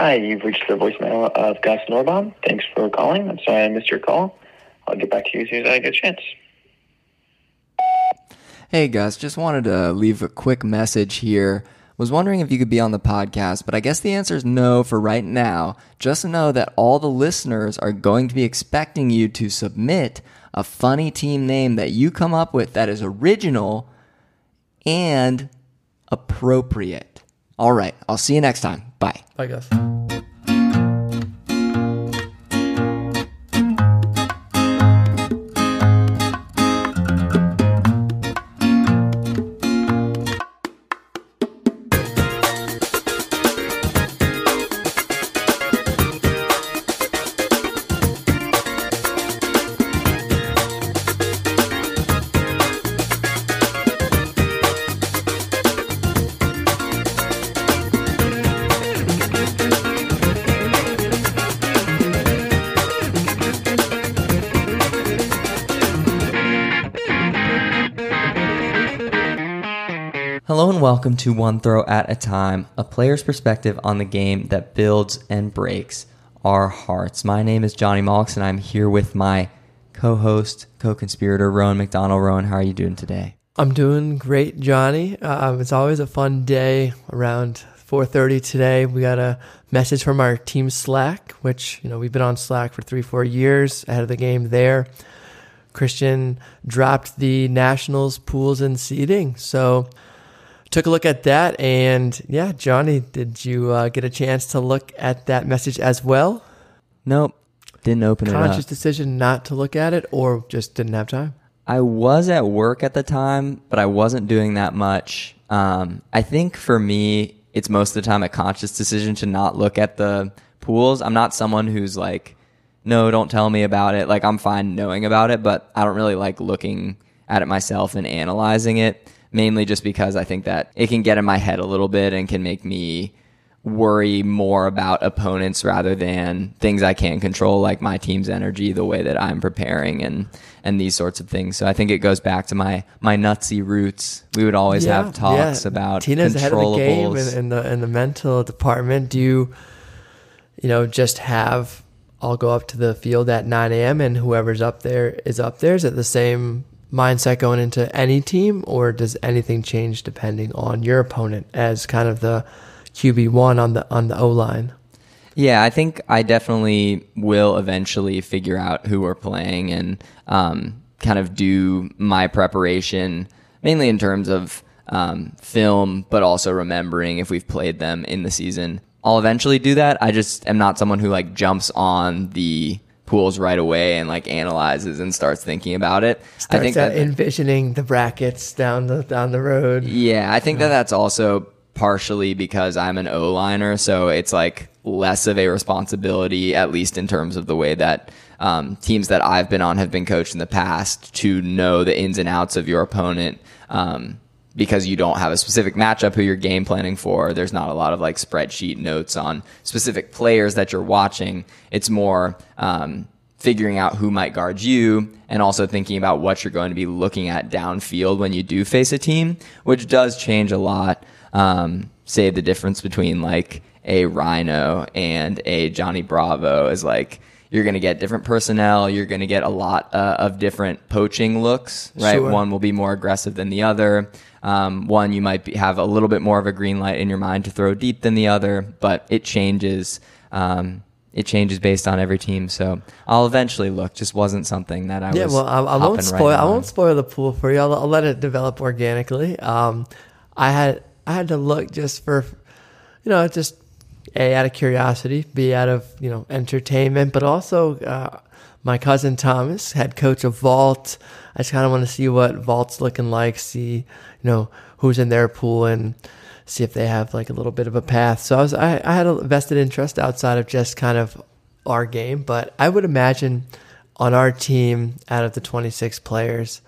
Hi, you've reached the voicemail of Gus Norbaum. Thanks for calling. I'm sorry I missed your call. I'll get back to you as soon as I get a chance. Hey Gus, just wanted to leave a quick message here. Was wondering if you could be on the podcast, but I guess the answer is no for right now. Just know that all the listeners are going to be expecting you to submit a funny team name that you come up with that is original and appropriate. All right, I'll see you next time. Bye. I guess. Welcome to One Throw at a Time, a player's perspective on the game that builds and breaks our hearts. My name is Jonny Malks and I'm here with my co-host, co-conspirator Rowan McDonnell. Rowan, how are you doing today? I'm doing great, Jonny. Uh, it's always a fun day around 4:30 today. We got a message from our team Slack, which you know we've been on Slack for three, four years ahead of the game. There, Christian dropped the Nationals pools and seating, so took a look at that. And yeah, Jonny, did you uh, get a chance to look at that message as well? Nope, didn't open it Conscious decision not to look at it, or just didn't have time. I was at work at the time, but I wasn't doing that much. Um, I think for me, it's most of the time a conscious decision to not look at the pools. I'm not someone who's like, no, don't tell me about it. Like, I'm fine knowing about it, but I don't really like looking at it myself and analyzing it, mainly just because I think that it can get in my head a little bit and can make me worry more about opponents rather than things I can't control, like my team's energy, the way that I'm preparing, and and these sorts of things. So I think it goes back to my my nutsy roots. We would always have talks yeah. about Tina's ahead of the game in, in the in the mental department. Do you, you know, just have I'll go up to the field at 9 a.m. and whoever's up there is up there? Is it the same mindset going into any team, or does anything change depending on your opponent as kind of the QB one on the on the O line? Yeah, I think I definitely will eventually figure out who we're playing and um, kind of do my preparation, mainly in terms of um, film, but also remembering if we've played them in the season. I'll eventually do that. I just am not someone who like jumps on the pools right away and like analyzes and starts thinking about it. Starts I think that envisioning the brackets down the down the road. yeah, I think that that's also partially because I'm an O liner, so it's like less of a responsibility, at least in terms of the way that um, teams that I've been on have been coached in the past to know the ins and outs of your opponent. Um, because you don't have a specific matchup who you're game planning for. There's not a lot of like spreadsheet notes on specific players that you're watching. It's more um, figuring out who might guard you and also thinking about what you're going to be looking at downfield when you do face a team, which does change a lot. Um, say the difference between like a Rhino and a Johnny Bravo is like you're going to get different personnel. You're going to get a lot uh, of different poaching looks, right? Sure. One will be more aggressive than the other. Um, one you might be, have a little bit more of a green light in your mind to throw deep than the other, but it changes. Um, it changes based on every team. So I'll eventually look. Just wasn't something that I Yeah, was. well, I, I won't right spoil. I won't spoil the pool for you. I'll, I'll let it develop organically. Um, I had I had to look just for, you know, just a out of curiosity, b out of you know entertainment, but also uh, my cousin Thomas, head coach of Vault. I just kind of want to see what Vault's looking like, see you know who's in their pool, and see if they have like a little bit of a path. So I was I, I had a vested interest outside of just kind of our game, but I would imagine on our team out of the 26 players,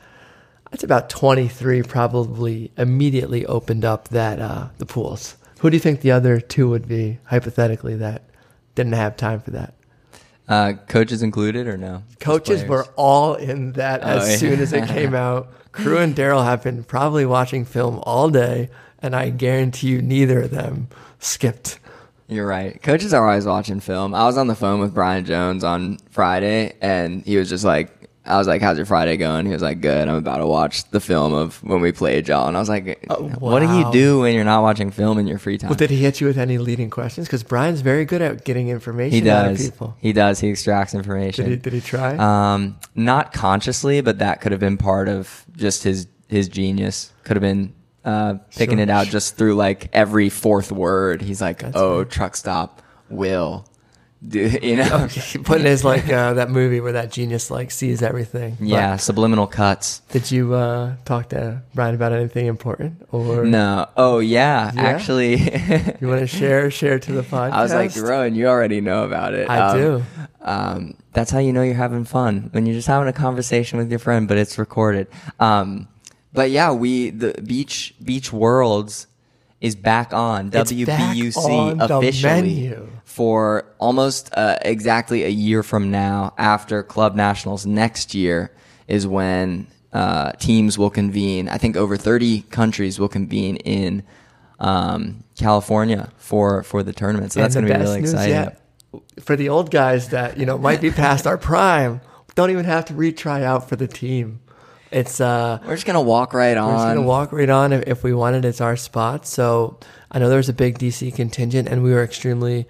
that's about 23 probably immediately opened up that uh, the pools. Who do you think the other two would be hypothetically that didn't have time for that? Uh, coaches included or no? Coaches were all in that as Oh, yeah. soon as it came out. Crew and Daryl have been probably watching film all day, and I guarantee you neither of them skipped You're right. Coaches are always watching film. I was on the phone with Brian Jones on Friday, and he was just like, I was like, "How's your Friday going?" He was like, "Good. I'm about to watch the film of when we played y'all." And I was like, Oh, "What do you do when you're not watching film in your free time?" Well, did he hit you with any leading questions? Because Brian's very good at getting information he out of does. people. He does. He extracts information. Did he, did he try? Um, not consciously, but that could have been part of just his his genius. Could have been uh, picking Sure. it out just through like every fourth word. He's like, That's "Oh, truck stop, will." You know? Putting his like uh, that movie where that genius like sees everything. But Yeah, subliminal cuts. Did you uh, talk to Brian about anything important, or No. Oh yeah, Yeah? actually. you want to share share to the podcast? I was like, Rowan, you already know about it. I Um, do. Um, that's how you know you're having fun when you're just having a conversation with your friend, but it's recorded. Um, but yeah, we the beach beach worlds is back on It's back WBUC on the officially. For almost uh, exactly a year from now. After Club Nationals next year is when uh, teams will convene. I think over 30 countries will convene in um, California for for the tournament. So that's going to be really exciting. yet, for the old guys that you know might be past our prime, don't even have to retry out for the team. It's uh, We're just gonna walk right on. we're just gonna walk right on if, if we wanted. It's our spot. So I know there's a big DC contingent, and we were extremely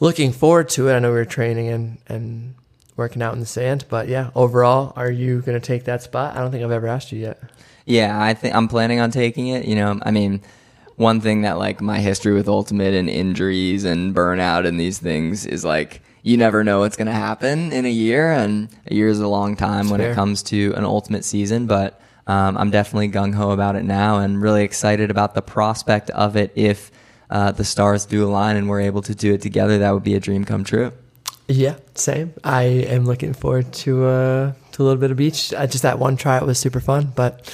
looking forward to it. I know we were training and and working out in the sand, but yeah, overall, are you gonna take that spot? I don't think I've ever asked you yet. Yeah, I think I'm planning on taking it. You know, I mean, one thing that like my history with Ultimate and injuries and burnout and these things is like you never know what's going to happen in a year, and a year is a long time when Fair. it comes to an Ultimate season. But um, I'm definitely gung ho about it now, and really excited about the prospect of it. If uh, the stars do align and we're able to do it together, that would be a dream come true. Yeah, same. I am looking forward to uh to a little bit of beach. Uh, just that one tryout was super fun, but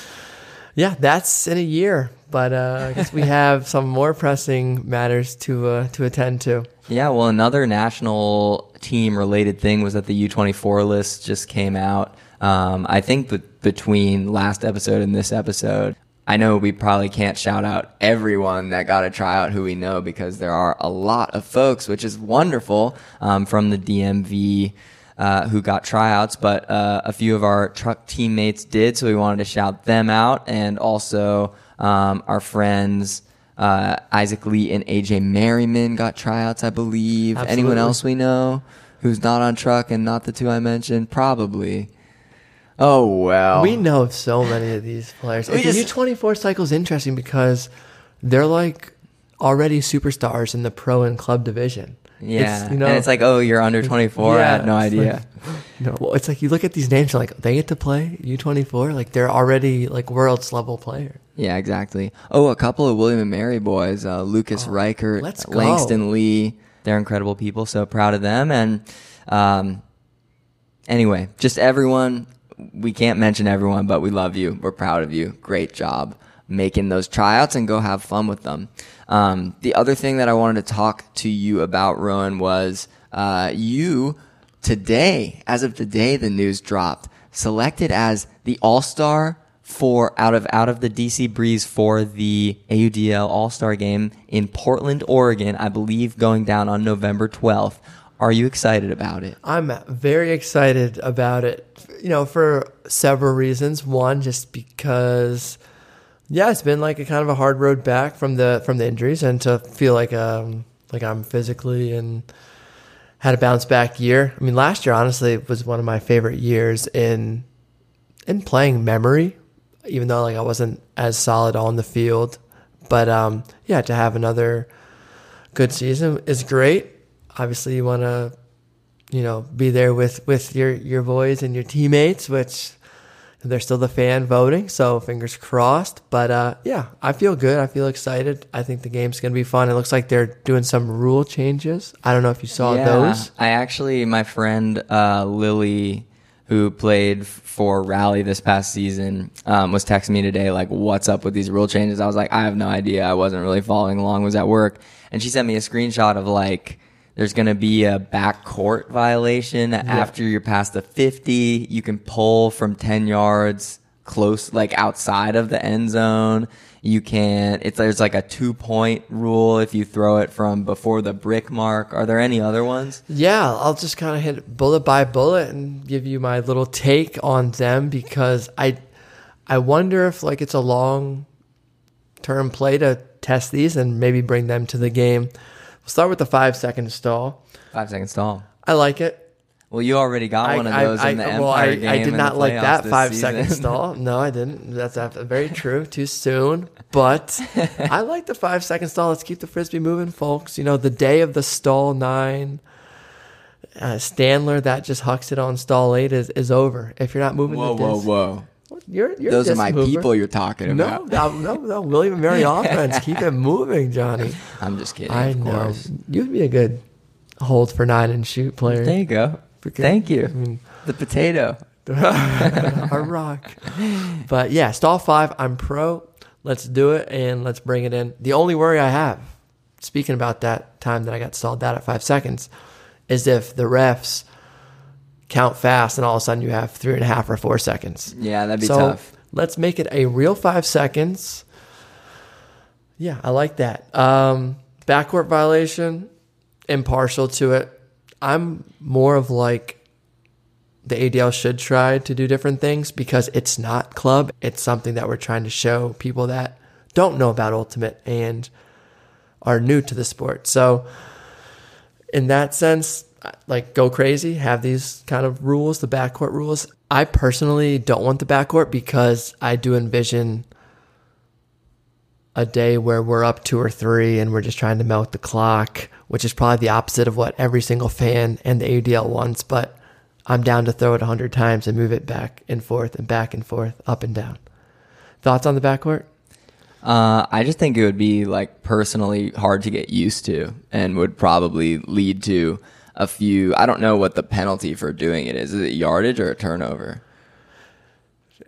yeah, that's in a year. But uh, I guess we have some more pressing matters to uh, to attend to. Yeah, well, another national team related thing was that the U24 list just came out. Um, I think be- between last episode and this episode, I know we probably can't shout out everyone that got a tryout who we know because there are a lot of folks, which is wonderful um, from the DMV. Uh, who got tryouts, but uh, a few of our truck teammates did, so we wanted to shout them out, and also um, our friends uh, Isaac Lee and AJ Merriman got tryouts, I believe. Anyone else we know who's not on truck and not the two I mentioned? Probably. Oh wow. We know of so many of these players. We the just- U24 cycle is interesting because they're like already superstars in the pro and club division. Yeah, It's, you know, and it's like, oh, you're under 24. I Yeah, had no it's idea. like- no, well, it's like you look at these names, you're like they get to play U24, like they're already like world's level player. yeah, exactly. Oh, a couple of William and Mary boys, uh, Lucas Reichert, Oh, let's go. Langston Lee. They're incredible people. So proud of them. And um, anyway, just everyone. We can't mention everyone, but we love you. We're proud of you. Great job making those tryouts and go have fun with them. Um, the other thing that I wanted to talk to you about, Rowan, was uh, you today, as of today, the news dropped, selected as the All Star for out of out of the DC Breeze for the AUDL All Star Game in Portland, Oregon. I believe going down on November twelfth. Are you excited about it? I'm very excited about it, you know, for several reasons. One, just because, yeah, it's been like a kind of a hard road back from the from the injuries, and to feel like um like I'm physically and had a bounce back year. I mean, last year honestly was one of my favorite years in in playing memory, even though like I wasn't as solid on the field. But um, yeah, to have another good season is great. Obviously, you want to you know be there with with your your boys and your teammates, which they're still the fan voting. So fingers crossed. But uh, yeah, I feel good. I feel excited. I think the game's gonna be fun. It looks like they're doing some rule changes. I don't know if you saw those. I actually, my friend uh, Lily, who played for Rally this past season, um, was texting me today, like, what's up with these rule changes? I was like, I have no idea. I wasn't really following along, was at work. And she sent me a screenshot of like, there's going to be a back court violation after you're past the 50. You can pull from 10 yards close, like outside of the end zone. You can. It's there's like a two point rule if you throw it from before the brick mark. Are there any other ones? Yeah, I'll just kind of hit bullet by bullet and give you my little take on them because I, I wonder if like it's a long term play to test these and maybe bring them to the game. We'll start with the five second stall. Five second stall. I like it. Well, you already got one of those in the Empire well, I, game. I did not like that this five season. second stall. No, I didn't. That's very true. Too soon. But I like the five second stall. Let's keep the frisbee moving, folks. You know, the day of the stall nine, uh, Standler that just hucks it on stall eight is, is over. If you're not moving Whoa, the whoa, disc, whoa! You're you're Those are my mover. people you're talking No, about. no, no, no. William and Mary offense. Keep it moving, Jonny. I'm just kidding. I know. course. You'd be a good hold for nine and shoot player. There you go. Because- Thank you. I mean, the potato. a rock. But yeah, stall five. I'm pro. Let's do it and let's bring it in. The only worry I have, speaking about that time that I got stalled out at five seconds, is if the refs count fast and all of a sudden you have three and a half or four seconds. Yeah, that'd be so tough. let's make it a real five seconds. Yeah, I like that. Um, backcourt violation, impartial to it. I'm more of like the ADL should try to do different things because it's not club. It's something that we're trying to show people that don't know about Ultimate and are new to the sport. So, in that sense, like go crazy, have these kind of rules, the backcourt rules. I personally don't want the backcourt because I do envision a day where we're up two or three and we're just trying to melt the clock, which is probably the opposite of what every single fan and the ADL wants. But I'm down to throw it 100 times and move it back and forth and back and forth, up and down. Thoughts on the backcourt? Uh, I just think it would be like personally hard to get used to, and would probably lead to a few. I don't know what the penalty for doing it is. Is it yardage or a turnover?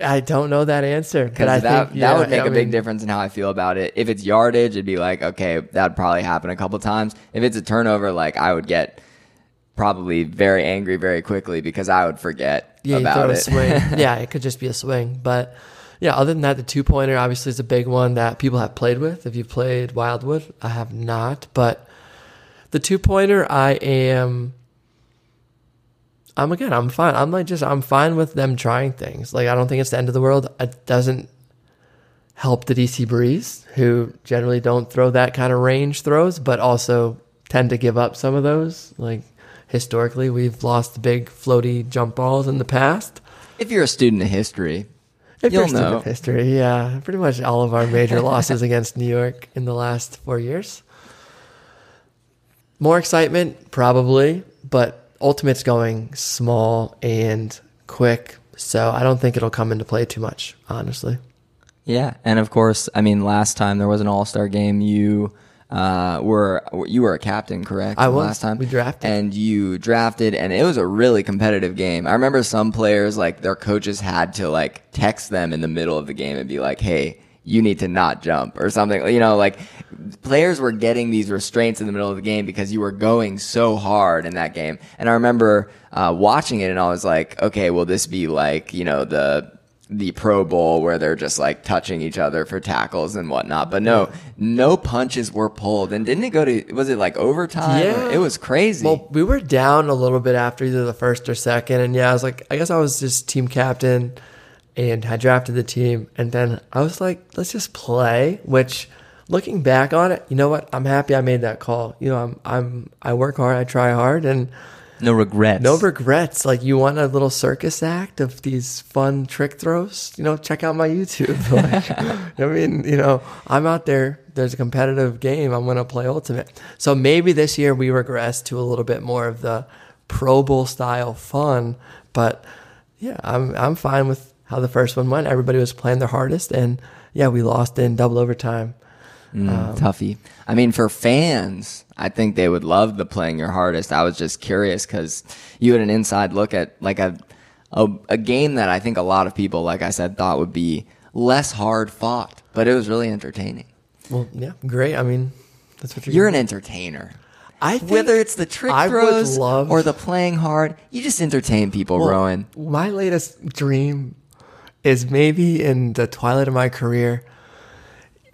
I don't know that answer, but Because I that think that yeah, would make I a big difference in how I feel about it. If it's yardage, it'd be like okay, that'd probably happen a couple times. If it's a turnover, like I would get probably very angry very quickly because I would forget Yeah, about it. yeah, it could just be a swing. But yeah, other than that, the two pointer obviously is a big one that people have played with. If you've played Wildwood, I have not. But the two pointer, I am. I'm again. I'm fine. I'm like just. I'm fine with them trying things. Like I don't think it's the end of the world. It doesn't help the DC Breeze, who generally don't throw that kind of range throws, but also tend to give up some of those. Like historically, we've lost big floaty jump balls in the past. if you're a student of history, If You'll you're a student know. of history, yeah, pretty much all of our major losses against New York in the last four years. More excitement, probably, but Ultimate's going small and quick, so I don't think it'll come into play too much, honestly. Yeah, and of course, I mean, last time there was an All Star game. You uh, were you were a captain, correct? I was. last time We drafted. and you drafted, and it was a really competitive game. I remember some players like their coaches had to like text them in the middle of the game and be like, "Hey." You need to not jump or something. You know, like players were getting these restraints in the middle of the game because you were going so hard in that game. And I remember uh, watching it, and I was like, "Okay, will this be like you know the the Pro Bowl where they're just like touching each other for tackles and whatnot. But no, no punches were pulled. And didn't it go to, was it like overtime? Yeah. It was crazy. Well, we were down a little bit after either the first or second, and yeah, I was like, I guess I was just team captain, and I drafted the team, and then I was like, let's just play. Which, looking back on it, you know what? I'm happy I made that call. You know, I'm I'm I work hard, I try hard, and no regrets. no regrets. Like you want a little circus act of these fun trick throws? You know, check out my YouTube. Like, I mean, you know, I'm out there. There's a competitive game. I'm gonna play ultimate. So maybe this year we regress to a little bit more of the Pro Bowl style fun. But yeah, I'm I'm fine with how the first one went. Everybody was playing their hardest, and yeah, we lost in double overtime. Mm, toughy. I mean, for fans, I think they would love the playing your hardest. I was just curious because you had an inside look at like a, a a game that I think a lot of people, like I said, thought would be less hard fought, but it was really entertaining. Well, yeah, great. I mean, that's what you're. You're an entertainer. I think Whether it's the trick I throws love- or the playing hard, you just entertain people, Well, Rowan. My latest dream is maybe in the twilight of my career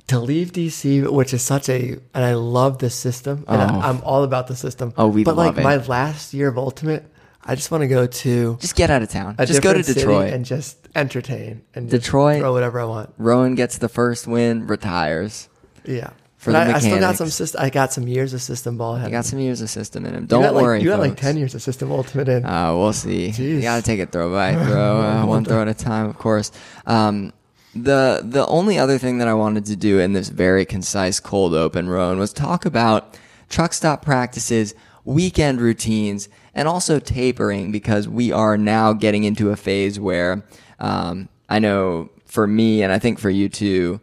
to leave DC, which is such a, and I love this system, and Oh. I, I'm all about the system. Oh, we but love like it. my last year of Ultimate, I just want to go to Just get out of town. Just go to Detroit. and just entertain and just Detroit. throw whatever I want. Rowan gets the first win, retires. Yeah. For But the I, I still got some system. I got some years of system ball ahead. He got some years of system in him. Don't got like- worry, you got like ten years of system ultimate in. Uh, we'll see. You got to take it throw by throw, uh, one throw at a time, of course. Um, the the only other thing that I wanted to do in this very concise cold open, Rowan, was talk about truck stop practices, weekend routines, and also tapering because we are now getting into a phase where um, I know for me and I think for you too,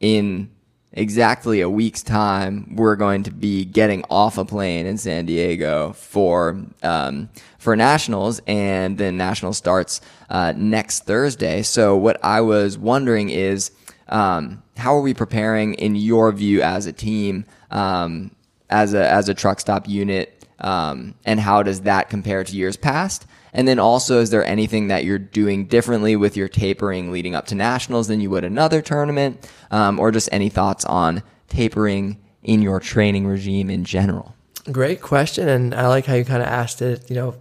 in exactly a week's time, we're going to be getting off a plane in San Diego for um, for nationals, and then national starts uh, next Thursday. So what I was wondering is, um, how are we preparing, in your view, as a team, um, as a as a truck stop unit, um, and how does that compare to years past? And then also, is there anything that you're doing differently with your tapering leading up to nationals than you would another tournament? Um, or just any thoughts on tapering in your training regime in general? Great question, and I like how you kind of asked it. You know,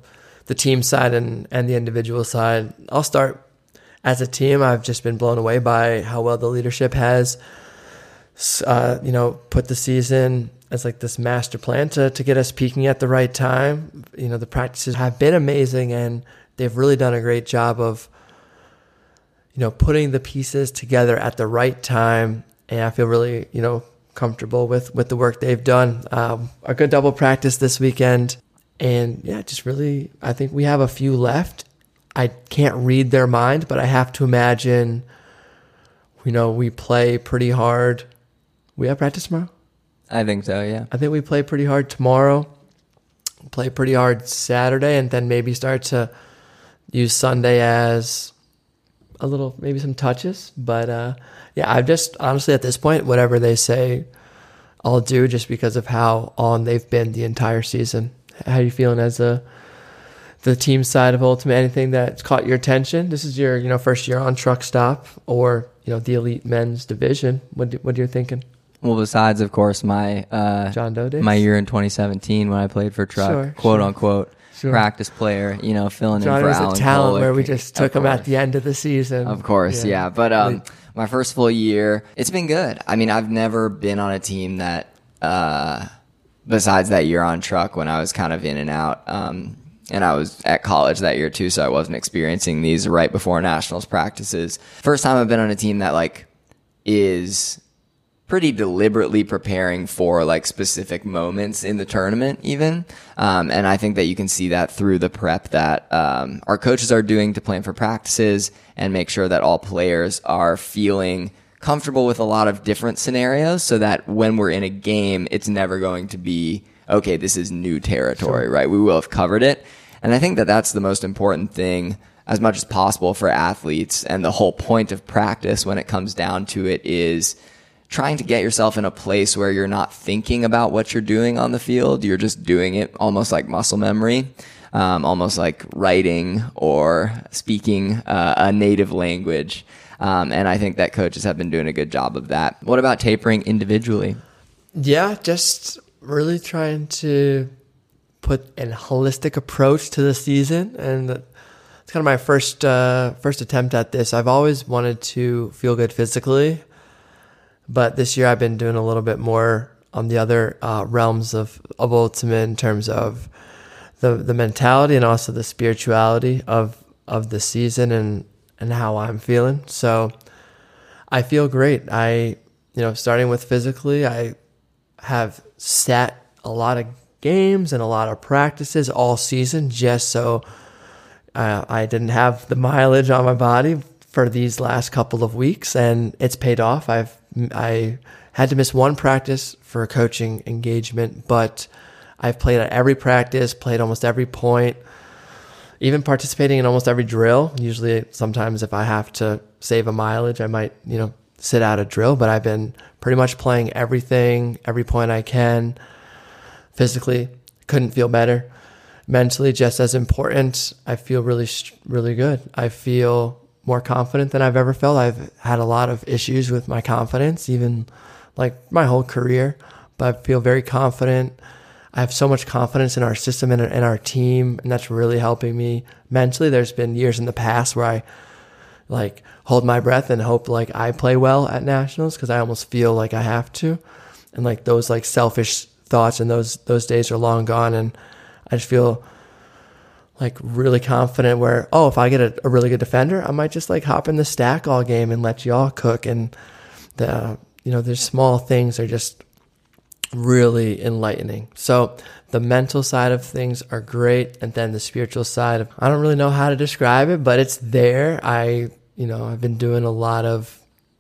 the team side and and the individual side. I'll start as a team. I've just been blown away by how well the leadership has, uh, you know, put the season as like this master plan to to get us peaking at the right time. You know, the practices have been amazing, and they've really done a great job of you know, putting the pieces together at the right time. And I feel really, you know, comfortable with, with the work they've done. Um, a good double practice this weekend. And yeah, just really, I think we have a few left. I can't read their mind, but I have to imagine, you know, we play pretty hard. We have practice tomorrow? I think so, yeah. I think we play pretty hard tomorrow, play pretty hard Saturday, and then maybe start to use Sunday as a little, maybe some touches. But uh, yeah, I've just honestly at this point, whatever they say, I'll do just because of how on they've been the entire season. How you feeling as a the team side of Ultimate? Anything that's caught your attention? This is your you know first year on Truck Stop or you know the elite men's division. What what are you thinking, Well, besides, of course, my uh, John Doe days? my year in 2017 when I played for Truck, Sure, quote sure. unquote, Sure. practice player, you know, filling John in for was Alan a talent where we just took him at the end of the season. Of course, yeah. But um, my first full year, it's been good. I mean, I've never been on a team that, uh, besides that year on truck when I was kind of in and out. Um, and I was at college that year too, so I wasn't experiencing these right before nationals practices. First time I've been on a team that like is pretty deliberately preparing for like specific moments in the tournament even. Um, and i think that you can see that through the prep that um, our coaches are doing to plan for practices and make sure that all players are feeling comfortable with a lot of different scenarios so that when we're in a game it's never going to be okay this is new territory right? We will have covered it. And i think that that's the most important thing as much as possible for athletes. And the whole point of practice when it comes down to it is trying to get yourself in a place where you're not thinking about what you're doing on the field. You're just doing it almost like muscle memory, um, almost like writing or speaking uh, a native language. Um, and I think that coaches have been doing a good job of that. What about tapering individually? Yeah, just really trying to put a holistic approach to the season, and it's kind of my first uh, first attempt at this. I've always wanted to feel good physically, but this year I've been doing a little bit more on the other uh, realms of of ultimate in terms of the the mentality and also the spirituality of of the season and and how I'm feeling. So I feel great. I you know starting with physically, I have sat a lot of games and a lot of practices all season just so uh, I didn't have the mileage on my body for these last couple of weeks, and it's paid off. I've I had to miss one practice for a coaching engagement, but I've played at every practice, played almost every point, even participating in almost every drill. Usually, sometimes if I have to save a mileage, I might you know sit out a drill, but I've been pretty much playing everything, every point I can. Physically, couldn't feel better mentally just as important i feel really really good i feel more confident than I've ever felt. I've had a lot of issues with my confidence, even like my whole career, but I feel very confident. I have so much confidence in our system and in our team, and that's really helping me mentally. There's been years in the past where I like hold my breath and hope like I play well at nationals because I almost feel like I have to, and like those like selfish thoughts and those those days are long gone, and I just feel like really confident where oh if I get a, a really good defender I might just like hop in the stack all game and let y'all cook. And the you know there's small things are just really enlightening. So the mental side of things are great. And then the spiritual side of, I don't really know how to describe it but it's there. I you know I've been doing a lot of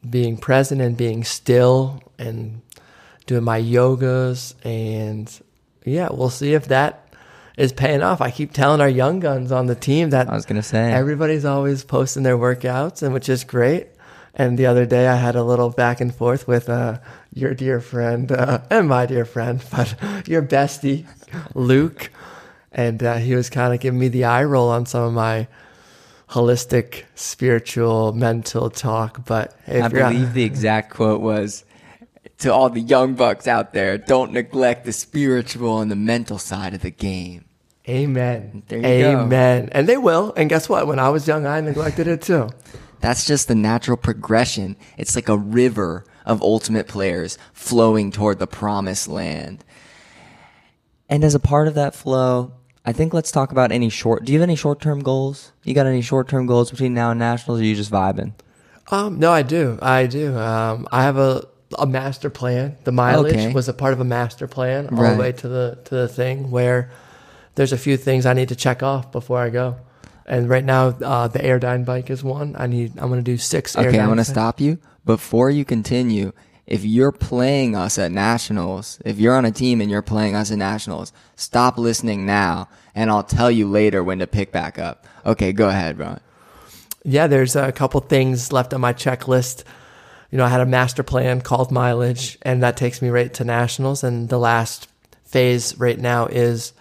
being present and being still and doing my yogas. And yeah we'll see if that is paying off. I keep telling our young guns on the team that I was gonna say everybody's always posting their workouts, and which is great. And the other day, I had a little back and forth with uh, your dear friend uh, and my dear friend, but your bestie, Luke, and uh, he was kind of giving me the eye roll on some of my holistic, spiritual, mental talk. But I believe the exact quote was, to all the young bucks out there, don't neglect the spiritual and the mental side of the game. Amen. Amen. Go. And they will. And guess what? When I was young, I neglected it too. That's just the natural progression. It's like a river of ultimate players flowing toward the promised land. And as a part of that flow, I think let's talk about any short. Do you have any short term goals? You got any short term goals between now and nationals? Or are you just vibing? Um, no, I do. I do. Um, I have a a master plan. The mileage okay. was a part of a master plan all right. the way to the to the thing where there's a few things I need to check off before I go. And right now, uh, the Airdyne bike is one. I need. I'm going to do six. Okay, I'm going to stop you before you continue. If you're playing us at nationals, if you're on a team and you're playing us at nationals, stop listening now, and I'll tell you later when to pick back up. Okay, go ahead, Ron. Yeah, there's a couple things left on my checklist. You know, I had a master plan called mileage, and that takes me right to nationals. And the last phase right now is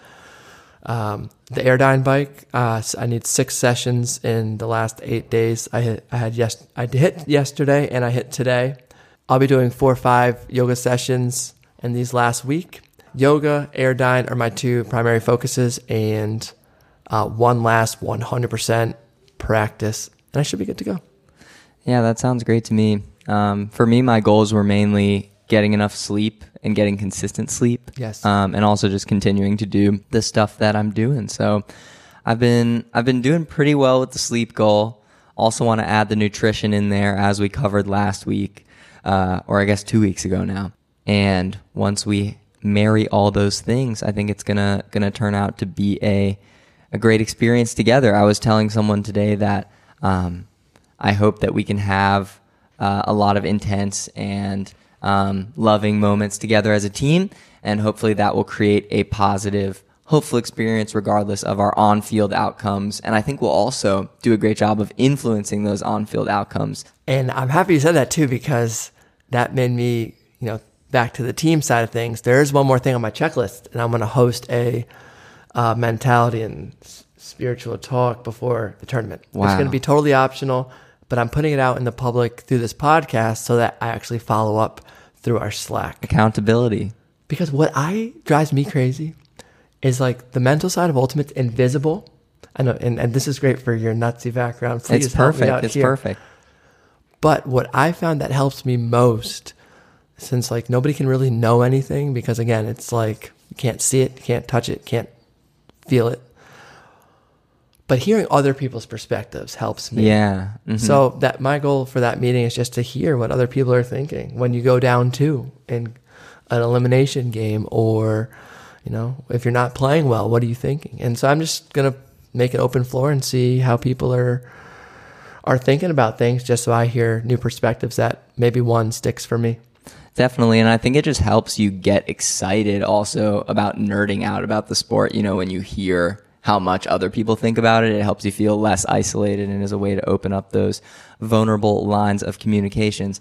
um, the Airdyne bike, uh, I need six sessions in the last eight days. I hit, I had yes, I hit yesterday and I hit today. I'll be doing four or five yoga sessions in these last week. Yoga, Airdyne are my two primary focuses, and uh, one last 100% practice, and I should be good to go. Yeah, that sounds great to me. Um, for me, my goals were mainly getting enough sleep and getting consistent sleep. Yes. Um, and also just continuing to do the stuff that I'm doing. So I've been I've been doing pretty well with the sleep goal. Also want to add the nutrition in there as we covered last week, uh, or I guess two weeks ago now. And once we marry all those things, I think it's gonna gonna turn out to be a a great experience together. I was telling someone today that um, I hope that we can have uh, a lot of intense and um, loving moments together as a team. And hopefully that will create a positive, hopeful experience regardless of our on field outcomes. And I think we'll also do a great job of influencing those on field outcomes. And I'm happy you said that too, because that made me, you know, back to the team side of things. There's one more thing on my checklist, and I'm going to host a uh, mentality and spiritual talk before the tournament. Wow. It's going to be totally optional but I'm putting it out in the public through this podcast so that I actually follow up through our Slack. Accountability. Because what I drives me crazy is like the mental side of Ultimate invisible. I know, and, and this is great for your nutsy background. Please it's perfect. It's here. perfect. But what I found that helps me most, since like nobody can really know anything, because again, it's like you can't see it, you can't touch it, can't feel it but hearing other people's perspectives helps me. Yeah. Mm-hmm. So that my goal for that meeting is just to hear what other people are thinking when you go down two in an elimination game or you know, if you're not playing well, what are you thinking? And so I'm just going to make an open floor and see how people are are thinking about things just so I hear new perspectives that maybe one sticks for me. Definitely. And I think it just helps you get excited also about nerding out about the sport, you know, when you hear how much other people think about it. It helps you feel less isolated and is a way to open up those vulnerable lines of communications.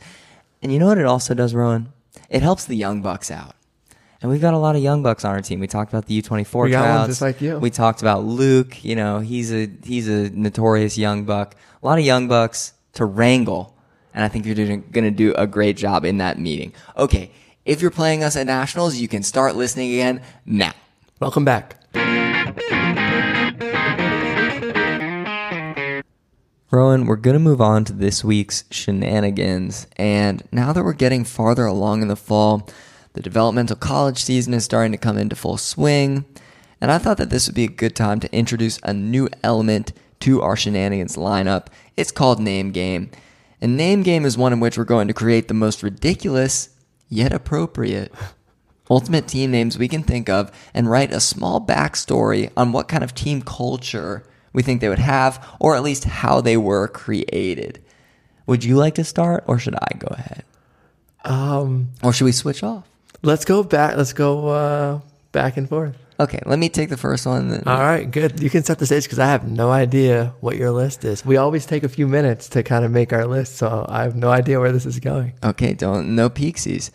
And you know what it also does, Rowan? It helps the young bucks out. And we've got a lot of young bucks on our team. We talked about the U24 We got one just like you. We talked about Luke. You know, he's a he's a notorious young buck. A lot of young bucks to wrangle, and I think you're doing, going to do a great job in that meeting. Okay, if you're playing us at nationals, you can start listening again now. Welcome back. Rowan, we're going to move on to this week's shenanigans. And now that we're getting farther along in the fall, the developmental college season is starting to come into full swing. And I thought that this would be a good time to introduce a new element to our shenanigans lineup. It's called Name Game. And Name Game is one in which we're going to create the most ridiculous yet appropriate ultimate team names we can think of and write a small backstory on what kind of team culture we think they would have, or at least how they were created. Would you like to start, or should I go ahead? Um, Or should we switch off? let's go back. Let's go uh, back and forth. Okay, let me take the first one. Then. All right, good. You can set the stage because I have no idea what your list is. We always take a few minutes to kind of make our list, so I have no idea where this is going. Okay, don't no peeksies.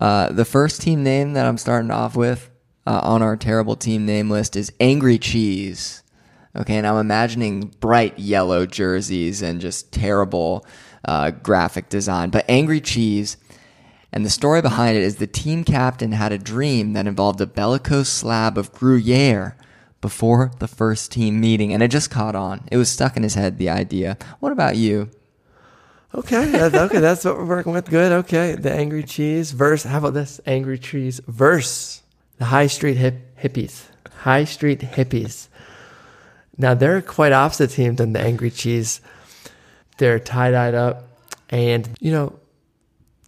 Uh, the first team name that I'm starting off with uh, on our terrible team name list is Angry Cheese. Okay, and I'm imagining bright yellow jerseys and just terrible uh, graphic design. But Angry Cheese, and the story behind it is the team captain had a dream that involved a bellicose slab of Gruyere before the first team meeting, and it just caught on. It was stuck in his head, the idea. What about you? Okay, that's, okay, that's what we're working with. Good. Okay, the Angry Cheese verse. How about this? Angry Cheese verse the High Street hip, Hippies. High Street Hippies. Now they're quite opposite team than the Angry Cheese. They're tie dyed up, and you know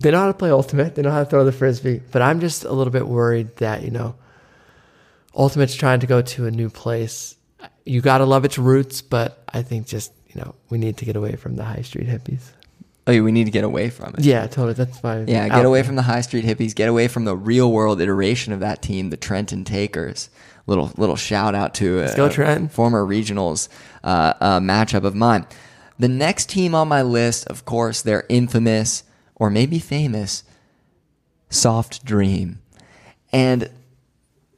they know how to play ultimate. They know how to throw the frisbee. But I'm just a little bit worried that you know ultimate's trying to go to a new place. You gotta love its roots, but I think just you know we need to get away from the High Street Hippies. Oh, yeah, we need to get away from it. Yeah, totally. That's fine. Yeah, get away from the high street hippies. Get away from the real world iteration of that team, the Trenton Takers. Little little shout out to a, go, Trenton. former regionals uh, uh, matchup of mine. The next team on my list, of course, they're infamous or maybe famous. Soft Dream, and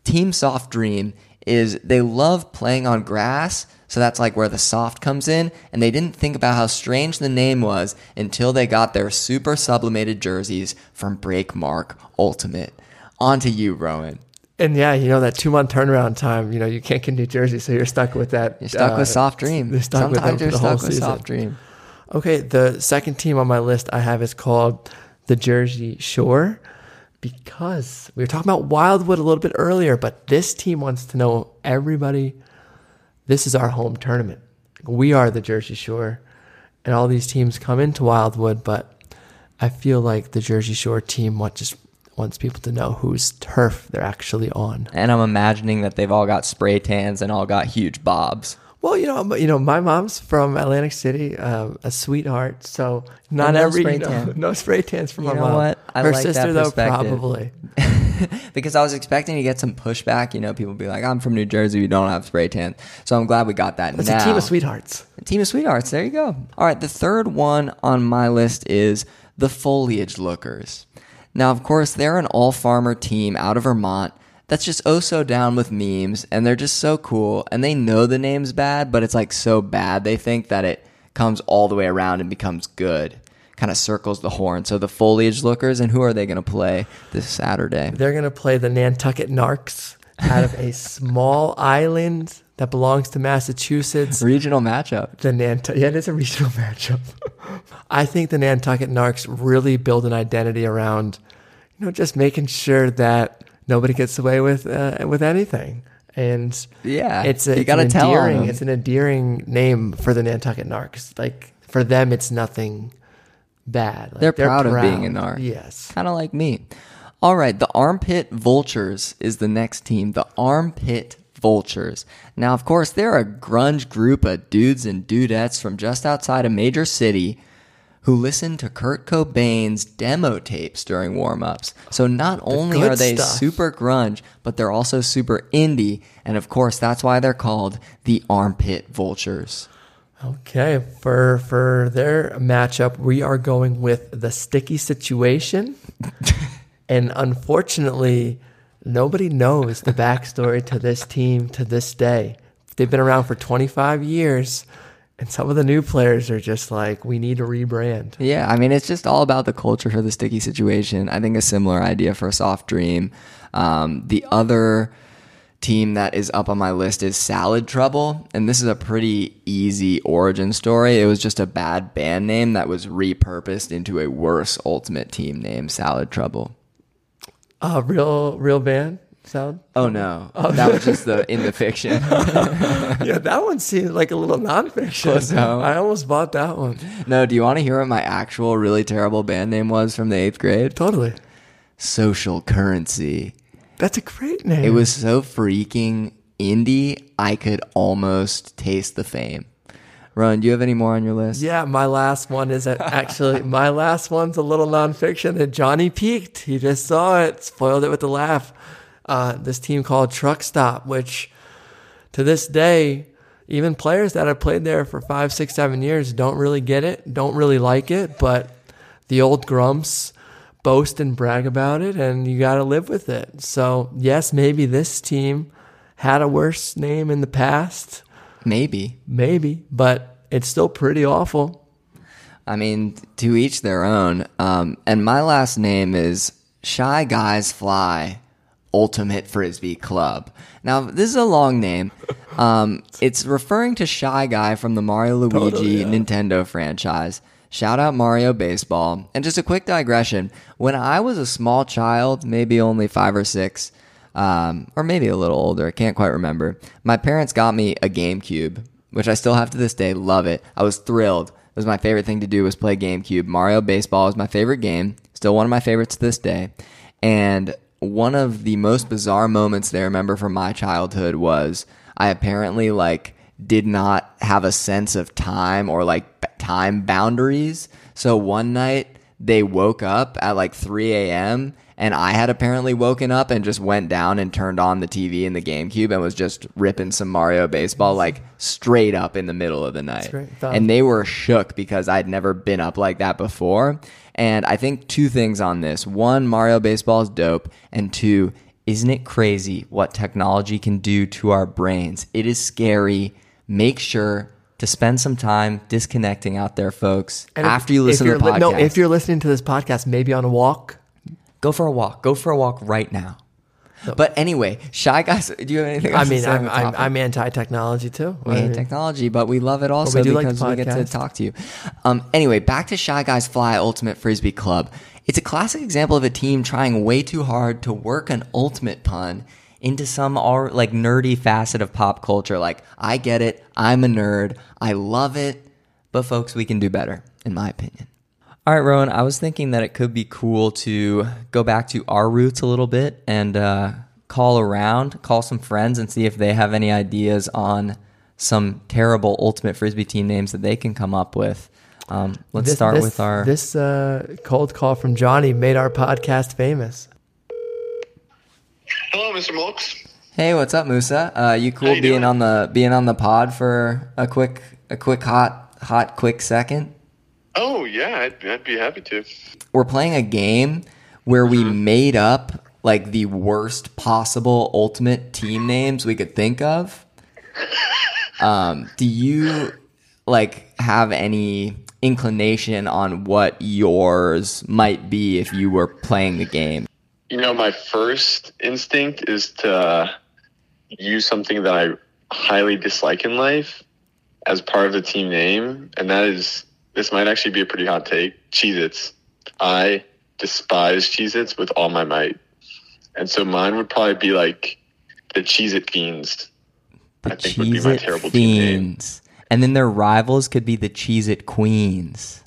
Team Soft Dream is they love playing on grass. So that's like where the soft comes in. And they didn't think about how strange the name was until they got their super sublimated jerseys from Breakmark Ultimate. On to you, Rowan. And yeah, you know that two month turnaround time. You know you can't get New Jersey, so you're stuck with that. You're stuck uh, with Soft Dream. You're stuck Sometimes for you're stuck with season. Soft Dream. Okay, the second team on my list I have is called the Jersey Shore because we were talking about Wildwood a little bit earlier, but this team wants to know everybody. This is our home tournament. We are the Jersey Shore, and all these teams come into Wildwood, but I feel like the Jersey Shore team want, just wants people to know whose turf they're actually on. And I'm imagining that they've all got spray tans and all got huge bobs. Well, you know, you know, my mom's from Atlantic City, um, a sweetheart. So not no every spray you know, no spray tans from You my know mom. what? I Her like sister though, probably. because I was expecting to get some pushback. You know, people be like, "I'm from New Jersey. We don't have spray tan." So I'm glad we got that. It's now. a team of sweethearts. A team of sweethearts. There you go. All right, the third one on my list is the Foliage Lookers. Now, of course, they're an all farmer team out of Vermont that's just oh so down with memes, and they're just so cool. And they know the name's bad, but it's like so bad they think that it comes all the way around and becomes good. Kind of circles the horn. So the Foliage Lookers, and who are they going to play this Saturday? They're gonna play the Nantucket Narcs out of a small island that belongs to Massachusetts. Regional matchup. The Nantucket, yeah, it is a regional matchup. I think the Nantucket Narcs really build an identity around, you know, just making sure that nobody gets away with uh, with anything. And Yeah, it's a, you it's gotta an tell endearing, them. it's an endearing name for the Nantucket Narcs. Like for them, it's nothing bad. Like, They're proud of being a narc. Yes. Kind of like me. All right, the Armpit Vultures is the next team. The Armpit Vultures. Now, of course, they're a grunge group of dudes and dudettes from just outside a major city who listen to Kurt Cobain's demo tapes during warm ups. So not only are they stuff. super grunge, but they're also super indie. And of course, that's why they're called the Armpit Vultures. Okay, for for their matchup, we are going with the sticky situation, and unfortunately, Nobody knows the backstory to this team to this day. They've been around for 25 years, and some of the new players are just like, we need to rebrand. Yeah, I mean, it's just all about the culture for the sticky situation. I think a similar idea for a soft dream. Um, the other team that is up on my list is Salad Trouble, and this is a pretty easy origin story. It was just a bad band name that was repurposed into a worse ultimate team name, Salad Trouble. Uh, real, real band sound? Oh no, oh. that was just the in the fiction. yeah, that one seemed like a little nonfiction. I almost bought that one. no, do you want to hear what my actual really terrible band name was from the eighth grade? Totally. Social Currency. That's a great name. It was so freaking indie, I could almost taste the fame. Ron, do you have any more on your list? Yeah, my last one is actually my last one's a little nonfiction that Jonny peaked. He just saw it, spoiled it with a laugh. Uh, this team called Truck Stop, which to this day, even players that have played there for five, six, seven years don't really get it, don't really like it, but the old grumps boast and brag about it, and you got to live with it. So, yes, maybe this team had a worse name in the past. Maybe. Maybe, but it's still pretty awful. I mean, to each their own. Um, and my last name is Shy Guys Fly Ultimate Frisbee Club. Now, this is a long name. Um, it's referring to Shy Guy from the Mario Luigi Totally, yeah. Nintendo franchise. Shout out Mario Baseball. And just a quick digression when I was a small child, maybe only five or six, um, or maybe a little older, I can't quite remember, my parents got me a GameCube, which I still have to this day. Love it. I was thrilled. It was my favorite thing to do was play GameCube. Mario Baseball is my favorite game, still one of my favorites to this day. And one of the most bizarre moments they remember from my childhood was I apparently like did not have a sense of time or like time boundaries. So one night they woke up at like 3 a.m. and I had apparently woken up and just went down and turned on the TV in the GameCube and was just ripping some Mario baseball like straight up in the middle of the night. And they were shook because I'd never been up like that before. And I think two things on this. One, Mario Baseball is dope. And two, isn't it crazy what technology can do to our brains? It is scary. Make sure to spend some time disconnecting out there, folks. And if- after you listen to the podcast, No, if you're listening to this podcast, maybe on a walk. Go for a walk. Go for a walk right now. But anyway, shy guys, do you have anything? I mean, say I'm, I'm. I'm anti-technology too. We hate technology, but we love it also like because the we get to talk to you. Um, anyway, back to Shy Guys Fly Ultimate Frisbee Club. It's a classic example of a team trying way too hard to work an ultimate pun into some all, like nerdy facet of pop culture. Like, I get it. I'm a nerd. I love it. But folks, we can do better, in my opinion. All right, Rowan, I was thinking that it could be cool to go back to our roots a little bit and uh, call around, call some friends, and see if they have any ideas on some terrible Ultimate Frisbee team names that they can come up with. Um, let's this- start this- with our. This uh, cold call from Jonny made our podcast famous. Hello, Mr. Mulks. Hey, what's up, Moussa? Uh, you cool you being doing? on the being on the pod for a quick a quick hot hot quick second? Oh yeah, I'd, I'd be happy to. we're playing a game where we made up like the worst possible ultimate team names we could think of. Um, do you like have any inclination on what yours might be if you were playing the game? You know, my first instinct is to use something that I highly dislike in life as part of the team name, and that is this might actually be a pretty hot take. Cheez-Its. I despise Cheez-Its with all my might. And so mine would probably be like the Cheez-It Fiends. The I think would be my Cheez It terrible team name. And then their rivals could be the Cheez It Queens.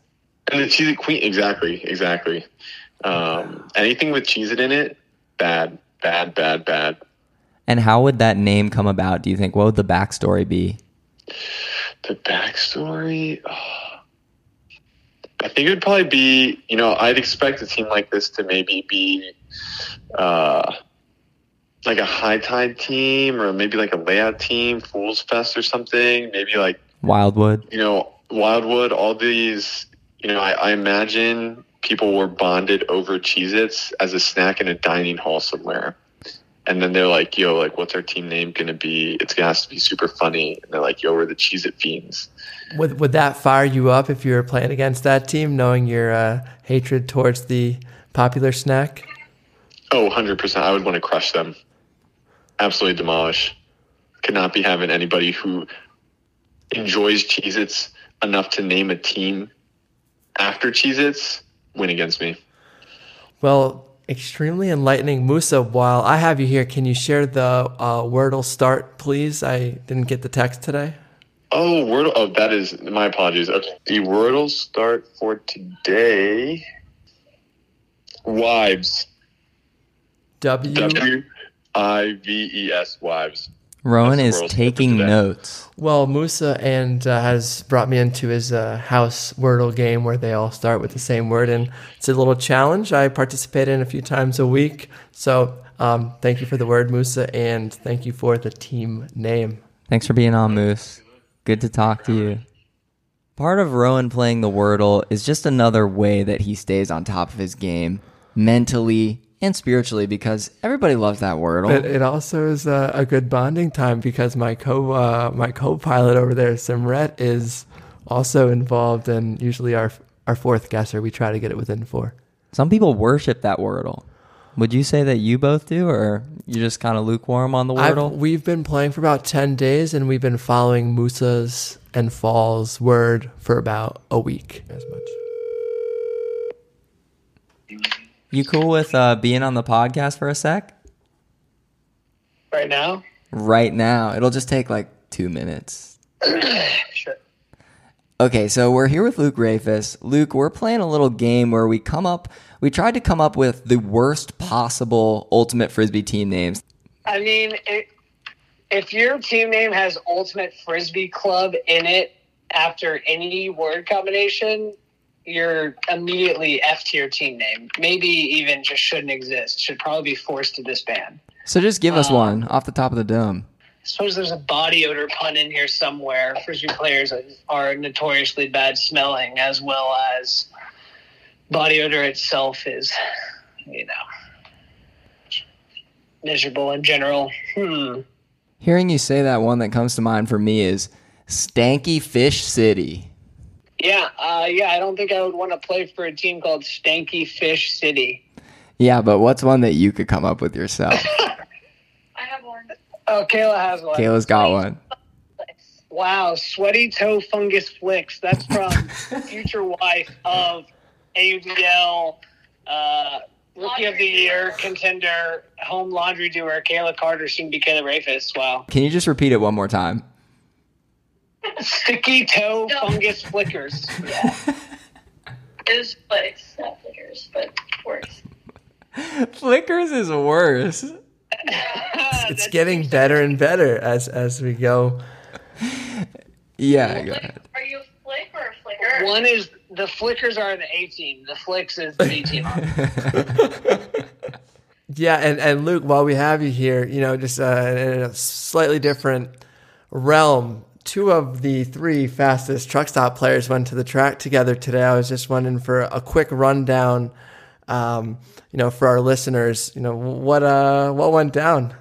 And the Cheez It Queen, exactly, exactly. Um, anything with Cheez It in it, bad, bad, bad, bad. And how would that name come about, do you think? What would the backstory be? The backstory, oh. I think it would probably be, you know, I'd expect a team like this to maybe be uh, like a high tide team or maybe like a layout team, Fools Fest or something. Maybe like Wildwood? you know, Wildwood, all these, you know, I, I imagine people were bonded over Cheez Its as a snack in a dining hall somewhere. And then they're like, "Yo, like, what's our team name gonna be? It's gonna have to be super funny." And they're like, "Yo, we're the Cheez It Fiends." Would would that fire you up if you were playing against that team, knowing your uh, hatred towards the popular snack? Oh, 100%. I would want to crush them. Absolutely demolish. Could not be having anybody who enjoys Cheez Its enough to name a team after Cheez Its win against me. Well, extremely enlightening, Moussa. While I have you here, can you share the uh, Wordle start, please? I didn't get the text today. Oh, Wordle. Oh, that is my apologies. Okay. The Wordle start for today. Wives. W. W I V E S. Wives. Rowan is taking notes. Well, Moussa and uh, has brought me into his uh, house Wordle game where they all start with the same word, and it's a little challenge I participate in a few times a week. So, um, thank you for the word, Moussa, and thank you for the team name. Thanks for being on, Moose. Good to talk to you. Part of Rowan playing the Wordle is just another way that he stays on top of his game mentally and spiritually because everybody loves that Wordle. But it also is a, a good bonding time because my co uh, my co-pilot over there, Simret, is also involved, and usually our our fourth guesser, we try to get it within four. Some people worship that Wordle. Would you say that you both do, or you're just kind of lukewarm on the I've, Wordle? we've been playing for about 10 days and we've been following Moussa's and Fall's word for about a week. As much. You cool with uh, being on the podcast for a sec? right now. Right now. It'll just take like two minutes. Sure. Okay, so we're here with Luke Rafus. Luke, we're playing a little game where we come up, we tried to come up with the worst possible Ultimate Frisbee team names. I mean, it, if your team name has Ultimate Frisbee Club in it after any word combination, you're immediately F tier team name. Maybe even just shouldn't exist. Should probably be forced to disband. So just give us Uh, one off the top of the dome. I suppose there's a body odor pun in here somewhere. Frisbee players are notoriously bad smelling, as well as body odor itself is, you know, miserable in general. Hmm. Hearing you say that, one that comes to mind for me is Stanky Fish City. Yeah, uh, yeah. I don't think I would want to play for a team called Stanky Fish City. Yeah, but what's one that you could come up with yourself? I have one. Oh, Kayla has one. Kayla's got one. Wow, sweaty toe fungus flicks. That's from future wife of AUDL uh, rookie of the year contender home laundry doer Kayla Carter, soon to be Kayla Rafis. Wow, Can you just repeat it one more time? Sticky toe No. fungus flickers. Yeah. it was flicks, not flickers, but works. Flickers is worse. It's getting better and better as as we go. Yeah, go ahead. Are you a flick or a flicker? One is the flickers are the A team. The flicks is the B team. Yeah, and, and Luke, while we have you here, you know, just uh, in a slightly different realm, two of the three fastest truck stop players went to the track together today. I was just wondering for a quick rundown, um, you know, for our listeners, you know, what uh, what went down?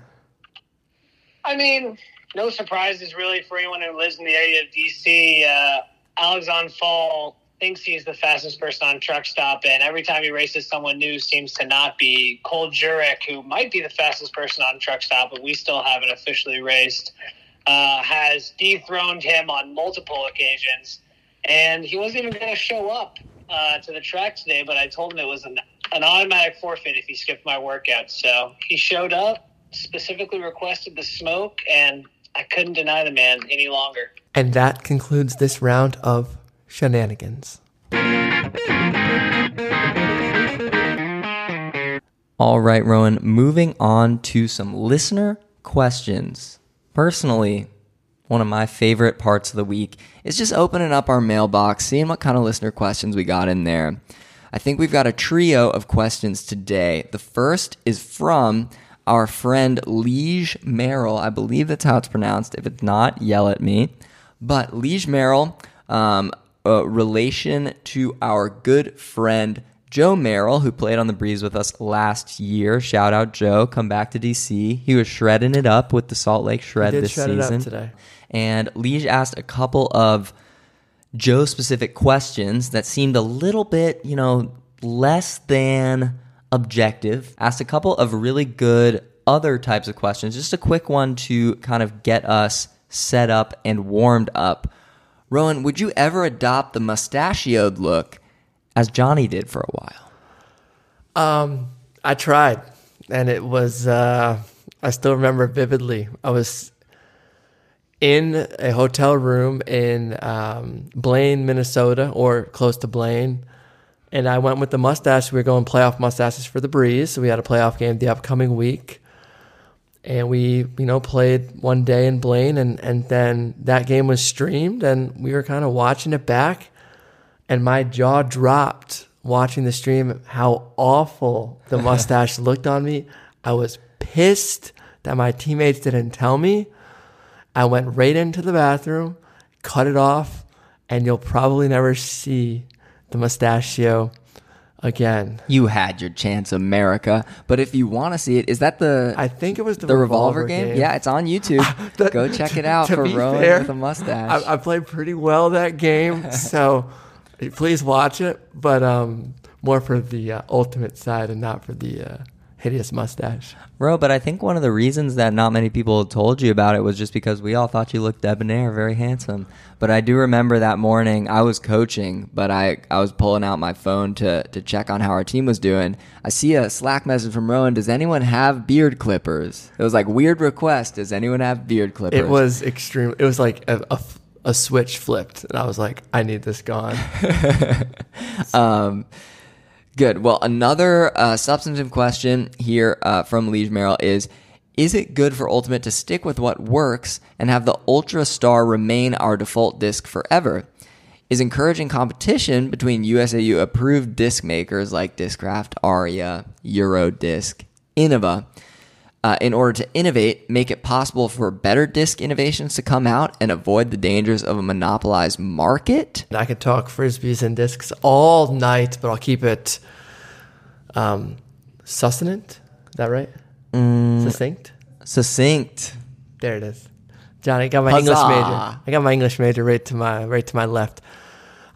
I mean, no surprises really for anyone who lives in the area of DC. Uh, Alexander Fall thinks he's the fastest person on truck stop, and every time he races, someone new seems to not be. Cole Jurek, who might be the fastest person on truck stop, but we still haven't officially raced, uh, has dethroned him on multiple occasions, and he wasn't even going to show up uh, to the track today. But I told him it was an, an automatic forfeit if he skipped my workout. So he showed up specifically requested the smoke, and I couldn't deny the man any longer. And that concludes this round of shenanigans. All right, Rowan, moving on to some listener questions. Personally, one of my favorite parts of the week is just opening up our mailbox, seeing what kind of listener questions we got in there. I think we've got a trio of questions today. The first is from our friend Liege Merrill. I believe that's how it's pronounced. If it's not, yell at me. But Liege Merrill, um, relation to our good friend Joe Merrill, who played on the breeze with us last year, shout out Joe, come back to DC. He was shredding it up with the Salt Lake Shred did this shred season. today. And Lige asked a couple of Joe specific questions that seemed a little bit, you know, less than objective. Asked a couple of really good other types of questions. Just a quick one to kind of get us set up and warmed up. Rowan, would you ever adopt the mustachioed look as Jonny did for a while? Um, I tried, and it was. Uh, I still remember vividly. I was in a hotel room in um, Blaine, Minnesota, or close to Blaine, and I went with the mustache. We were going playoff mustaches for the Breeze, so we had a playoff game the upcoming week, and we, you know, played one day in Blaine, and and then that game was streamed, and we were kind of watching it back, and my jaw dropped watching the stream how awful the mustache looked on me. I was pissed that my teammates didn't tell me. I went right into the bathroom, cut it off, and you'll probably never see the mustachio again. You had your chance, America. But if you want to see it, is that the I think it was the, the revolver, game? Yeah, it's on YouTube. That- Go check it out to for be Rowan fair, with a mustache. I, I played pretty well that game, so please watch it. But um, more for the uh, ultimate side and not for the uh, hideous mustache. Bro, but I think one of the reasons that not many people told you about it was just because we all thought you looked debonair, very handsome. But I do remember that morning I was coaching, but I, I was pulling out my phone to, to check on how our team was doing. I see a Slack message from Rowan. Does anyone have beard clippers? It was like weird request. Does anyone have beard clippers? It was extreme. It was like a, a, a switch flipped, and I was like, I need this gone. Um, good. Well, another uh, substantive question here uh, from Liege Merrill is Is it good for Ultimate to stick with what works and have the Ultra Star remain our default disc forever? Is encouraging competition between USAU approved disc makers like Discraft, Aria, Eurodisc, Innova uh, in order to innovate, make it possible for better disc innovations to come out and avoid the dangers of a monopolized market? I could talk frisbees and discs all night, but I'll keep it um, succinct. Is that right? Mm. Succinct. Succinct. There it is. Jonny, I got my Huzzah. English major. I got my English major right to my right to my left.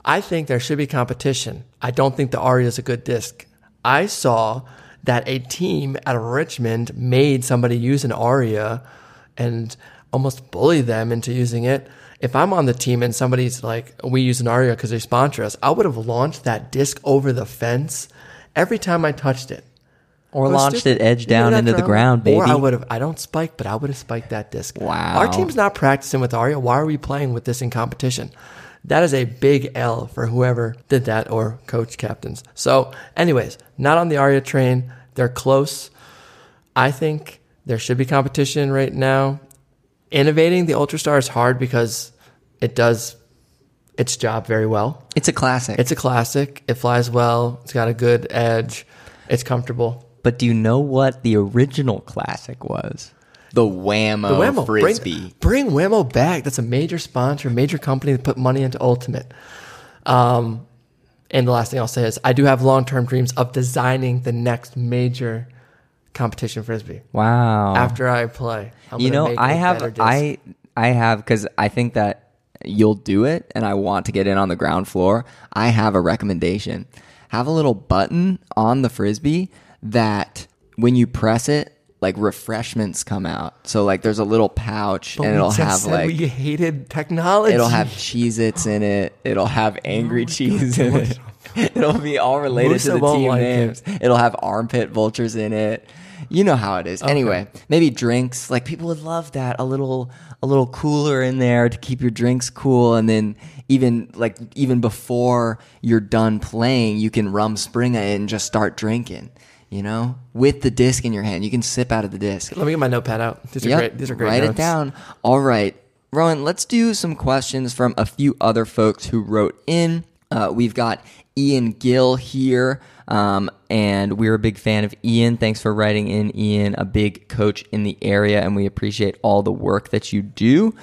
I think there should be competition. I don't think the Aria is a good disc. I saw that a team out of Richmond made somebody use an Aria and almost bully them into using it. If I'm on the team and somebody's like, we use an Aria because they sponsor us, I would have launched that disc over the fence every time I touched it. Or launched stupid. it edge down into the ground, baby. Or I would have. I don't spike, but I would have spiked that disc. Wow. Our team's not practicing with Aria. Why are we playing with this in competition? That is a big L for whoever did that or coach captains. So, anyways, not on the Aria train. They're close. I think there should be competition right now. Innovating the Ultra Star is hard because it does its job very well. It's a classic. It's a classic. It flies well. It's got a good edge. It's comfortable. but do you know what the original classic was? The Wham-O, The Wham-O. Frisbee. Bring, bring Wham-O back. That's a major sponsor, major company that put money into Ultimate. Um, and the last thing I'll say is I do have long term dreams of designing the next major competition frisbee wow. after I play. I'm you know, make I a have, better disc. I, I have, because I think that you'll do it, and I want to get in on the ground floor. I have a recommendation. Have a little button on the frisbee that when you press it, like refreshments come out. So like there's a little pouch, But and it'll have like we hated technology. It'll have Cheez Its in it. It'll have angry cheese in it. It'll be all related Moussa to the team like names. It'll have armpit vultures in it. You know how it is. Anyway, maybe drinks. Like people would love that. A little a little cooler in there to keep your drinks cool and then even like even before you're done playing, you can rum spring it and just start drinking. You know, with the disc in your hand, you can sip out of the disc. Let me get my notepad out. These are great. These are great. Write notes. it down. All right. Rowan, let's do some questions from a few other folks who wrote in. Uh, we've got Ian Gill here, um, and we're a big fan of Ian. Thanks for writing in, Ian, a big coach in the area, and we appreciate all the work that you do.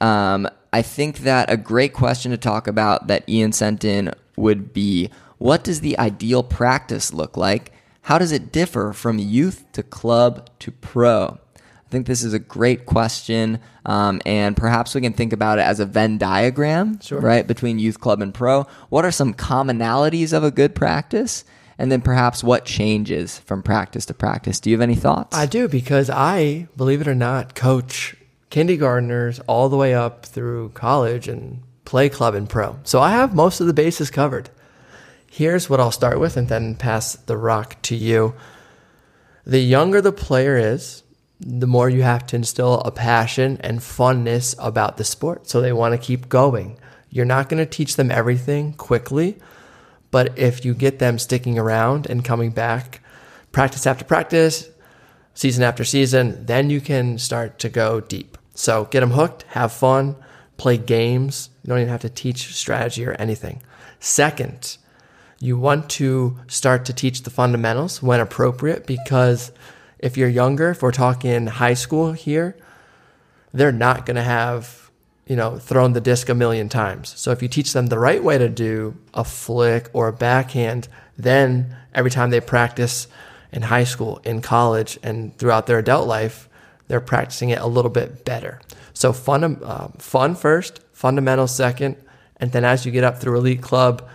Um, I think that a great question to talk about that Ian sent in would be What does the ideal practice look like? How does it differ from youth to club to pro? I think this is a great question, um, and perhaps we can think about it as a Venn diagram, Sure. right, between youth club and pro. What are some commonalities of a good practice, and then perhaps what changes from practice to practice? Do you have any thoughts? I do because I, believe it or not, coach kindergartners all the way up through college and play club and pro. So I have most of the bases covered. Here's what I'll start with and then pass the rock to you. The younger the player is, the more you have to instill a passion and funness about the sport. So they want to keep going. You're not going to teach them everything quickly, but if you get them sticking around and coming back practice after practice, season after season, then you can start to go deep. So get them hooked, have fun, play games. You don't even have to teach strategy or anything. Second, you want to start to teach the fundamentals when appropriate because if you're younger, if we're talking high school here, they're not going to have, you know, thrown the disc a million times. So if you teach them the right way to do a flick or a backhand, then every time they practice in high school, in college, and throughout their adult life, they're practicing it a little bit better. So fun, uh, fun first, fundamental second, and then as you get up through elite club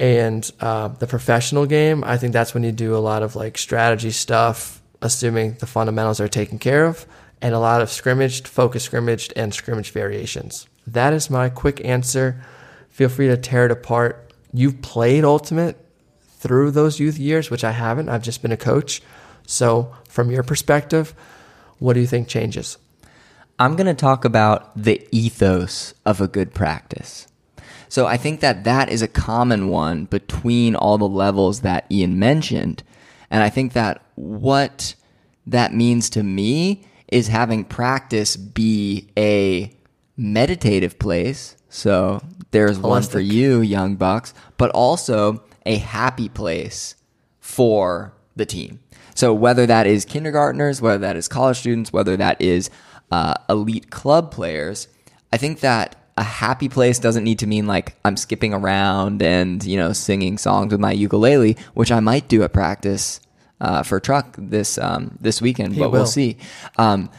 and uh, the professional game, I think that's when you do a lot of like strategy stuff, assuming the fundamentals are taken care of, and a lot of scrimmaged, focus scrimmaged, and scrimmage variations. That is my quick answer. Feel free to tear it apart. You've played Ultimate through those youth years, which I haven't. I've just been a coach. So, from your perspective, what do you think changes? I'm going to talk about the ethos of a good practice. So I think that that is a common one between all the levels that Ian mentioned. And I think that what that means to me is having practice be a meditative place. So there's one for you, young bucks, but also a happy place for the team. So whether that is kindergartners, whether that is college students, whether that is uh, elite club players, I think that a happy place doesn't need to mean like I'm skipping around and you know singing songs with my ukulele, which I might do at practice uh, for truck this um, this weekend, He but will. we'll see. Um,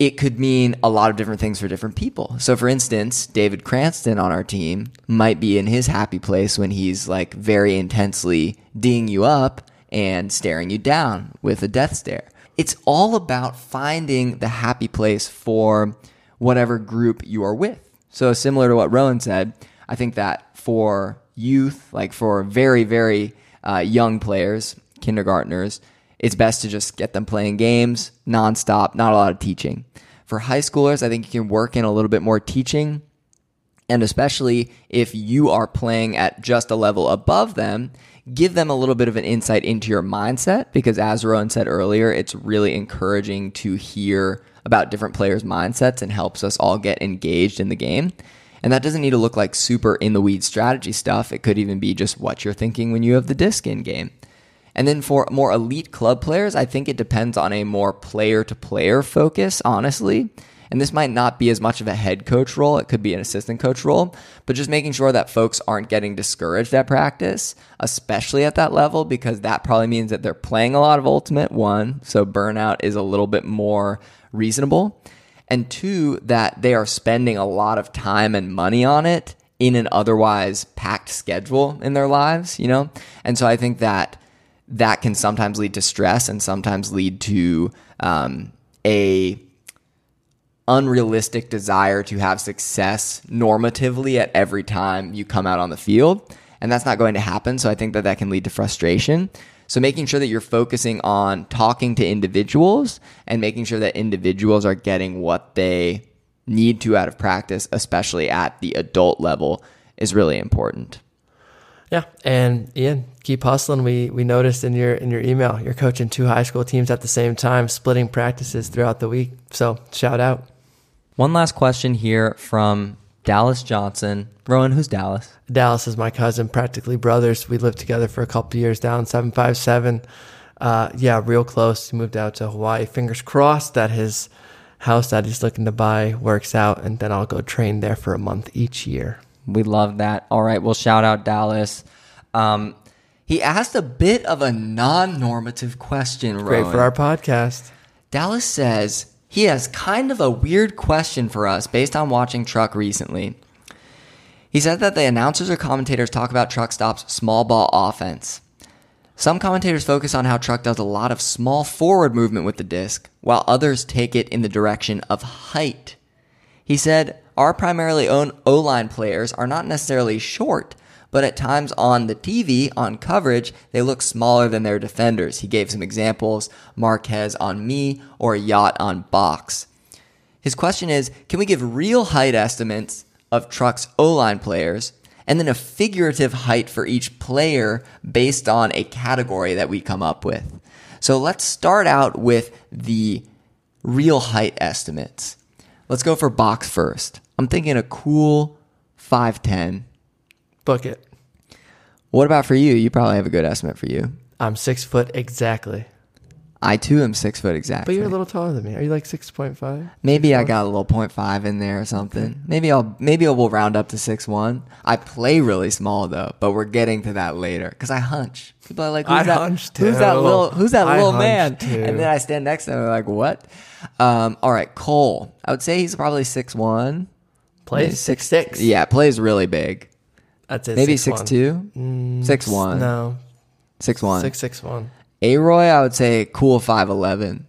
it could mean a lot of different things for different people. So, for instance, David Cranston on our team might be in his happy place when he's like very intensely ding you up and staring you down with a death stare. It's all about finding the happy place for whatever group you are with. So, similar to what Rowan said, I think that for youth, like for very, very uh, young players, kindergartners, it's best to just get them playing games nonstop, not a lot of teaching. For high schoolers, I think you can work in a little bit more teaching. And especially if you are playing at just a level above them, give them a little bit of an insight into your mindset because, as Rowan said earlier, it's really encouraging to hear about different players' mindsets and helps us all get engaged in the game. And that doesn't need to look like super in the weeds strategy stuff. It could even be just what you're thinking when you have the disc in game. And then for more elite club players, I think it depends on a more player to player focus, honestly. And this might not be as much of a head coach role, it could be an assistant coach role, but just making sure that folks aren't getting discouraged at practice, especially at that level, because that probably means that they're playing a lot of ultimate, one, so burnout is a little bit more reasonable, and two, that they are spending a lot of time and money on it in an otherwise packed schedule in their lives, you know? And so I think that that can sometimes lead to stress and sometimes lead to um, a unrealistic desire to have success normatively at every time you come out on the field and that's not going to happen so i think that that can lead to frustration so making sure that you're focusing on talking to individuals and making sure that individuals are getting what they need to out of practice especially at the adult level is really important Yeah, and Ian, keep hustling. We we noticed in your in your email you're coaching two high school teams at the same time, splitting practices throughout the week. So shout out. One last question here from Dallas Johnson. Rowan, who's Dallas? Dallas is my cousin, practically brothers. We lived together for a couple years down seven five seven. Uh, yeah, real close. He moved out to Hawaii. Fingers crossed that his house that he's looking to buy works out, and then I'll go train there for a month each year. We love that. All right, well, shout out Dallas. Um, he asked a bit of a non-normative question. Great Rowan. for our podcast. Dallas says he has kind of a weird question for us based on watching Truck recently. He said that the announcers or commentators talk about Truck Stop's small ball offense. Some commentators focus on how Truck does a lot of small forward movement with the disc, while others take it in the direction of height. He said, Our primarily own O line players are not necessarily short, but at times on the TV, on coverage, they look smaller than their defenders. He gave some examples Marquez on me or Yacht on box. His question is Can we give real height estimates of Truck's O line players and then a figurative height for each player based on a category that we come up with? So let's start out with the real height estimates. Let's go for box first. I'm thinking a cool 5'10. Book it. What about for you? You probably have a good estimate for you. I'm six foot exactly. I too am six foot exactly. But you're a little taller than me. Are you like six point five? Maybe I got a little point five in there or something. Maybe I'll maybe we'll round up to six one. I play really small though, but we're getting to that later because I hunch. People are like, "Who's I that? Who's that little? Who's that I little man?" too. And then I stand next to them and like, "What?" Um, all right, Cole. I would say he's probably six one. Plays six six. Yeah, plays really big. That's it. Maybe six six two, six one, Mm, No, six one. six six one. A Roy, I would say cool five eleven.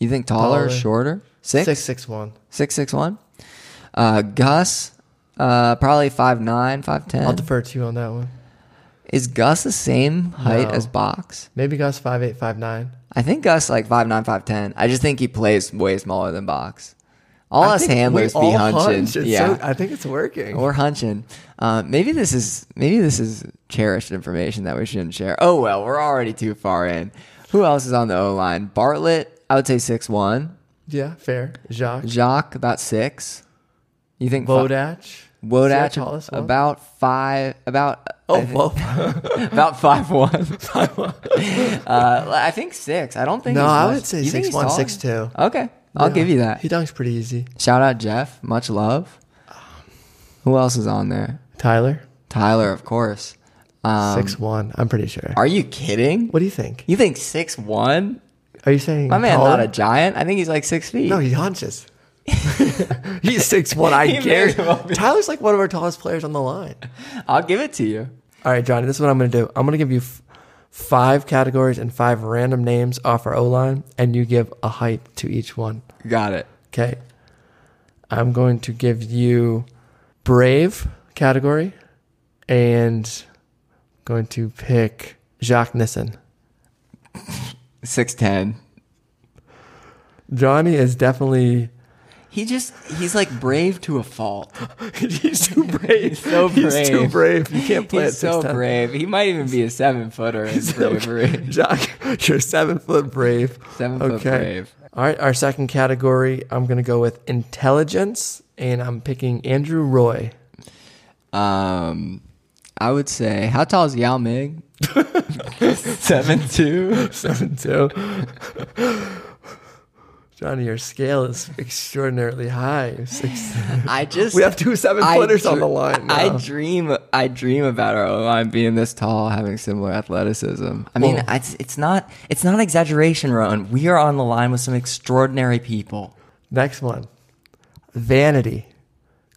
You think taller, Taller. shorter? Six? Six six one. Six six one. Uh, Gus, uh, probably five nine, five ten. I'll defer to you on that one. Is Gus the same height No. as Box? Maybe Gus five eight five nine. I think Gus like five nine, five ten. I just think he plays way smaller than Box. All I us handlers be hunching. hunch. Yeah, so- I think it's working. we're hunching. Uh, maybe this is maybe this is cherished information that we shouldn't share. Oh well, we're already too far in. Who else is on the O line? Bartlett, I would say six one. yeah, fair. Jacques. Jacques about six. You think Vodach. Wodach Is he our tallest one? about five about Oh, I thi- whoa. about five one. uh, I think six. I don't think. no, he's I would say six one, six two. Okay, I'll Yeah. give you that. He dunks pretty easy. Shout out Jeff. Much love. Who else is on there? Tyler, Tyler, of course. Um, six one. I'm pretty sure. Are you kidding? what do you think? You think six one? Are you saying My man's not a giant. I think he's like six feet. No, he hunches. He's six one. I He may guarantee. well. Tyler's like one of our tallest players on the line. I'll give it to you. All right, Jonny. This is what I'm going to do. I'm going to give you f- five categories and five random names off our O line, and you give a height to each one. Got it. Okay. I'm going to give you brave category, and I'm going to pick Jacques Nissen. Six ten. Jonny is definitely He just he's like brave to a fault. he's too brave. He's so brave. He's too brave. You can't play He's at so 6'10". brave. He might even be a seven footer in bravery. Jacques, you're seven foot brave. Seven foot brave. All right, our second category, I'm going to go with intelligence, and I'm picking Andrew Roy. Um, I would say how tall is Yao Ming? Seven two. Seven two. Jonny, your scale is extraordinarily high. Six. I just We have two seven footers on the line. I dream. I dream about our line being this tall, having similar athleticism. I mean, Well- it's it's not it's not exaggeration, Rowan. We are on the line with some extraordinary people. Next one, vanity.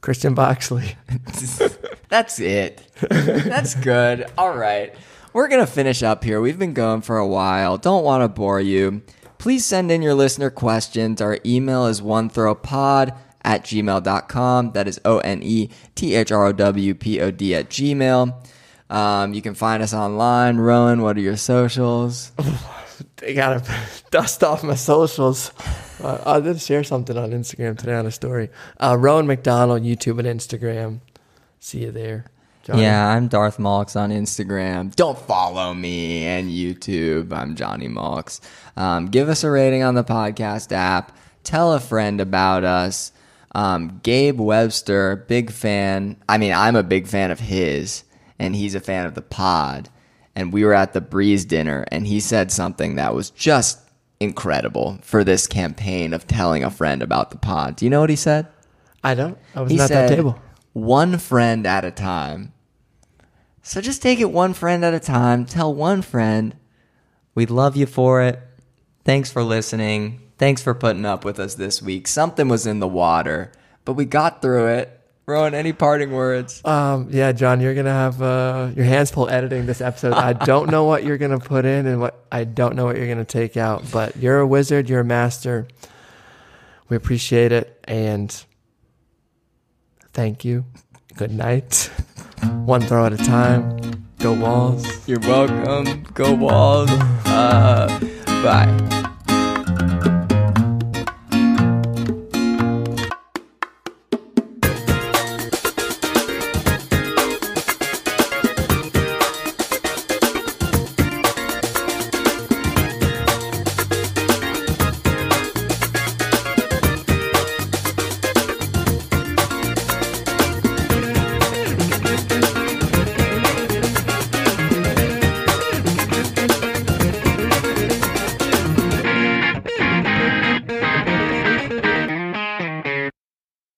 Christian Boxley. That's it. That's good. All right. We're going to finish up here. We've been going for a while. Don't want to bore you. Please send in your listener questions. Our email is one throwpod at gmail.com. That is O N E T H R O W P O D at gmail. Um, you can find us online. Rowan, what are your socials? I gotta dust off my socials. Uh, I did share something on Instagram today on a story. Uh, Rowan McDonnell, YouTube and Instagram. See you there. Jonny. Yeah, I'm Darth Malks on Instagram. Don't follow me and YouTube. I'm Jonny Malks. Um, give us a rating on the podcast app. Tell a friend about us. Um, Gabe Webster, big fan. I mean, I'm a big fan of his, and he's a fan of the pod. And we were at the Breeze dinner, and he said something that was just incredible for this campaign of telling a friend about the pod. Do you know what he said? I don't. I was he not at said, that table. one friend at a time. So just take it one friend at a time. Tell one friend. We love you for it. Thanks for listening. Thanks for putting up with us this week. Something was in the water, but we got through it. Rowan, any parting words? Um, yeah, John, you're gonna have uh, your hands full editing this episode. I don't know what you're gonna put in and what I don't know what you're gonna take out, but you're a wizard. You're a master. We appreciate it and thank you. Good night. One throw at a time. Go Walls. You're welcome. Go Walls. Uh, bye.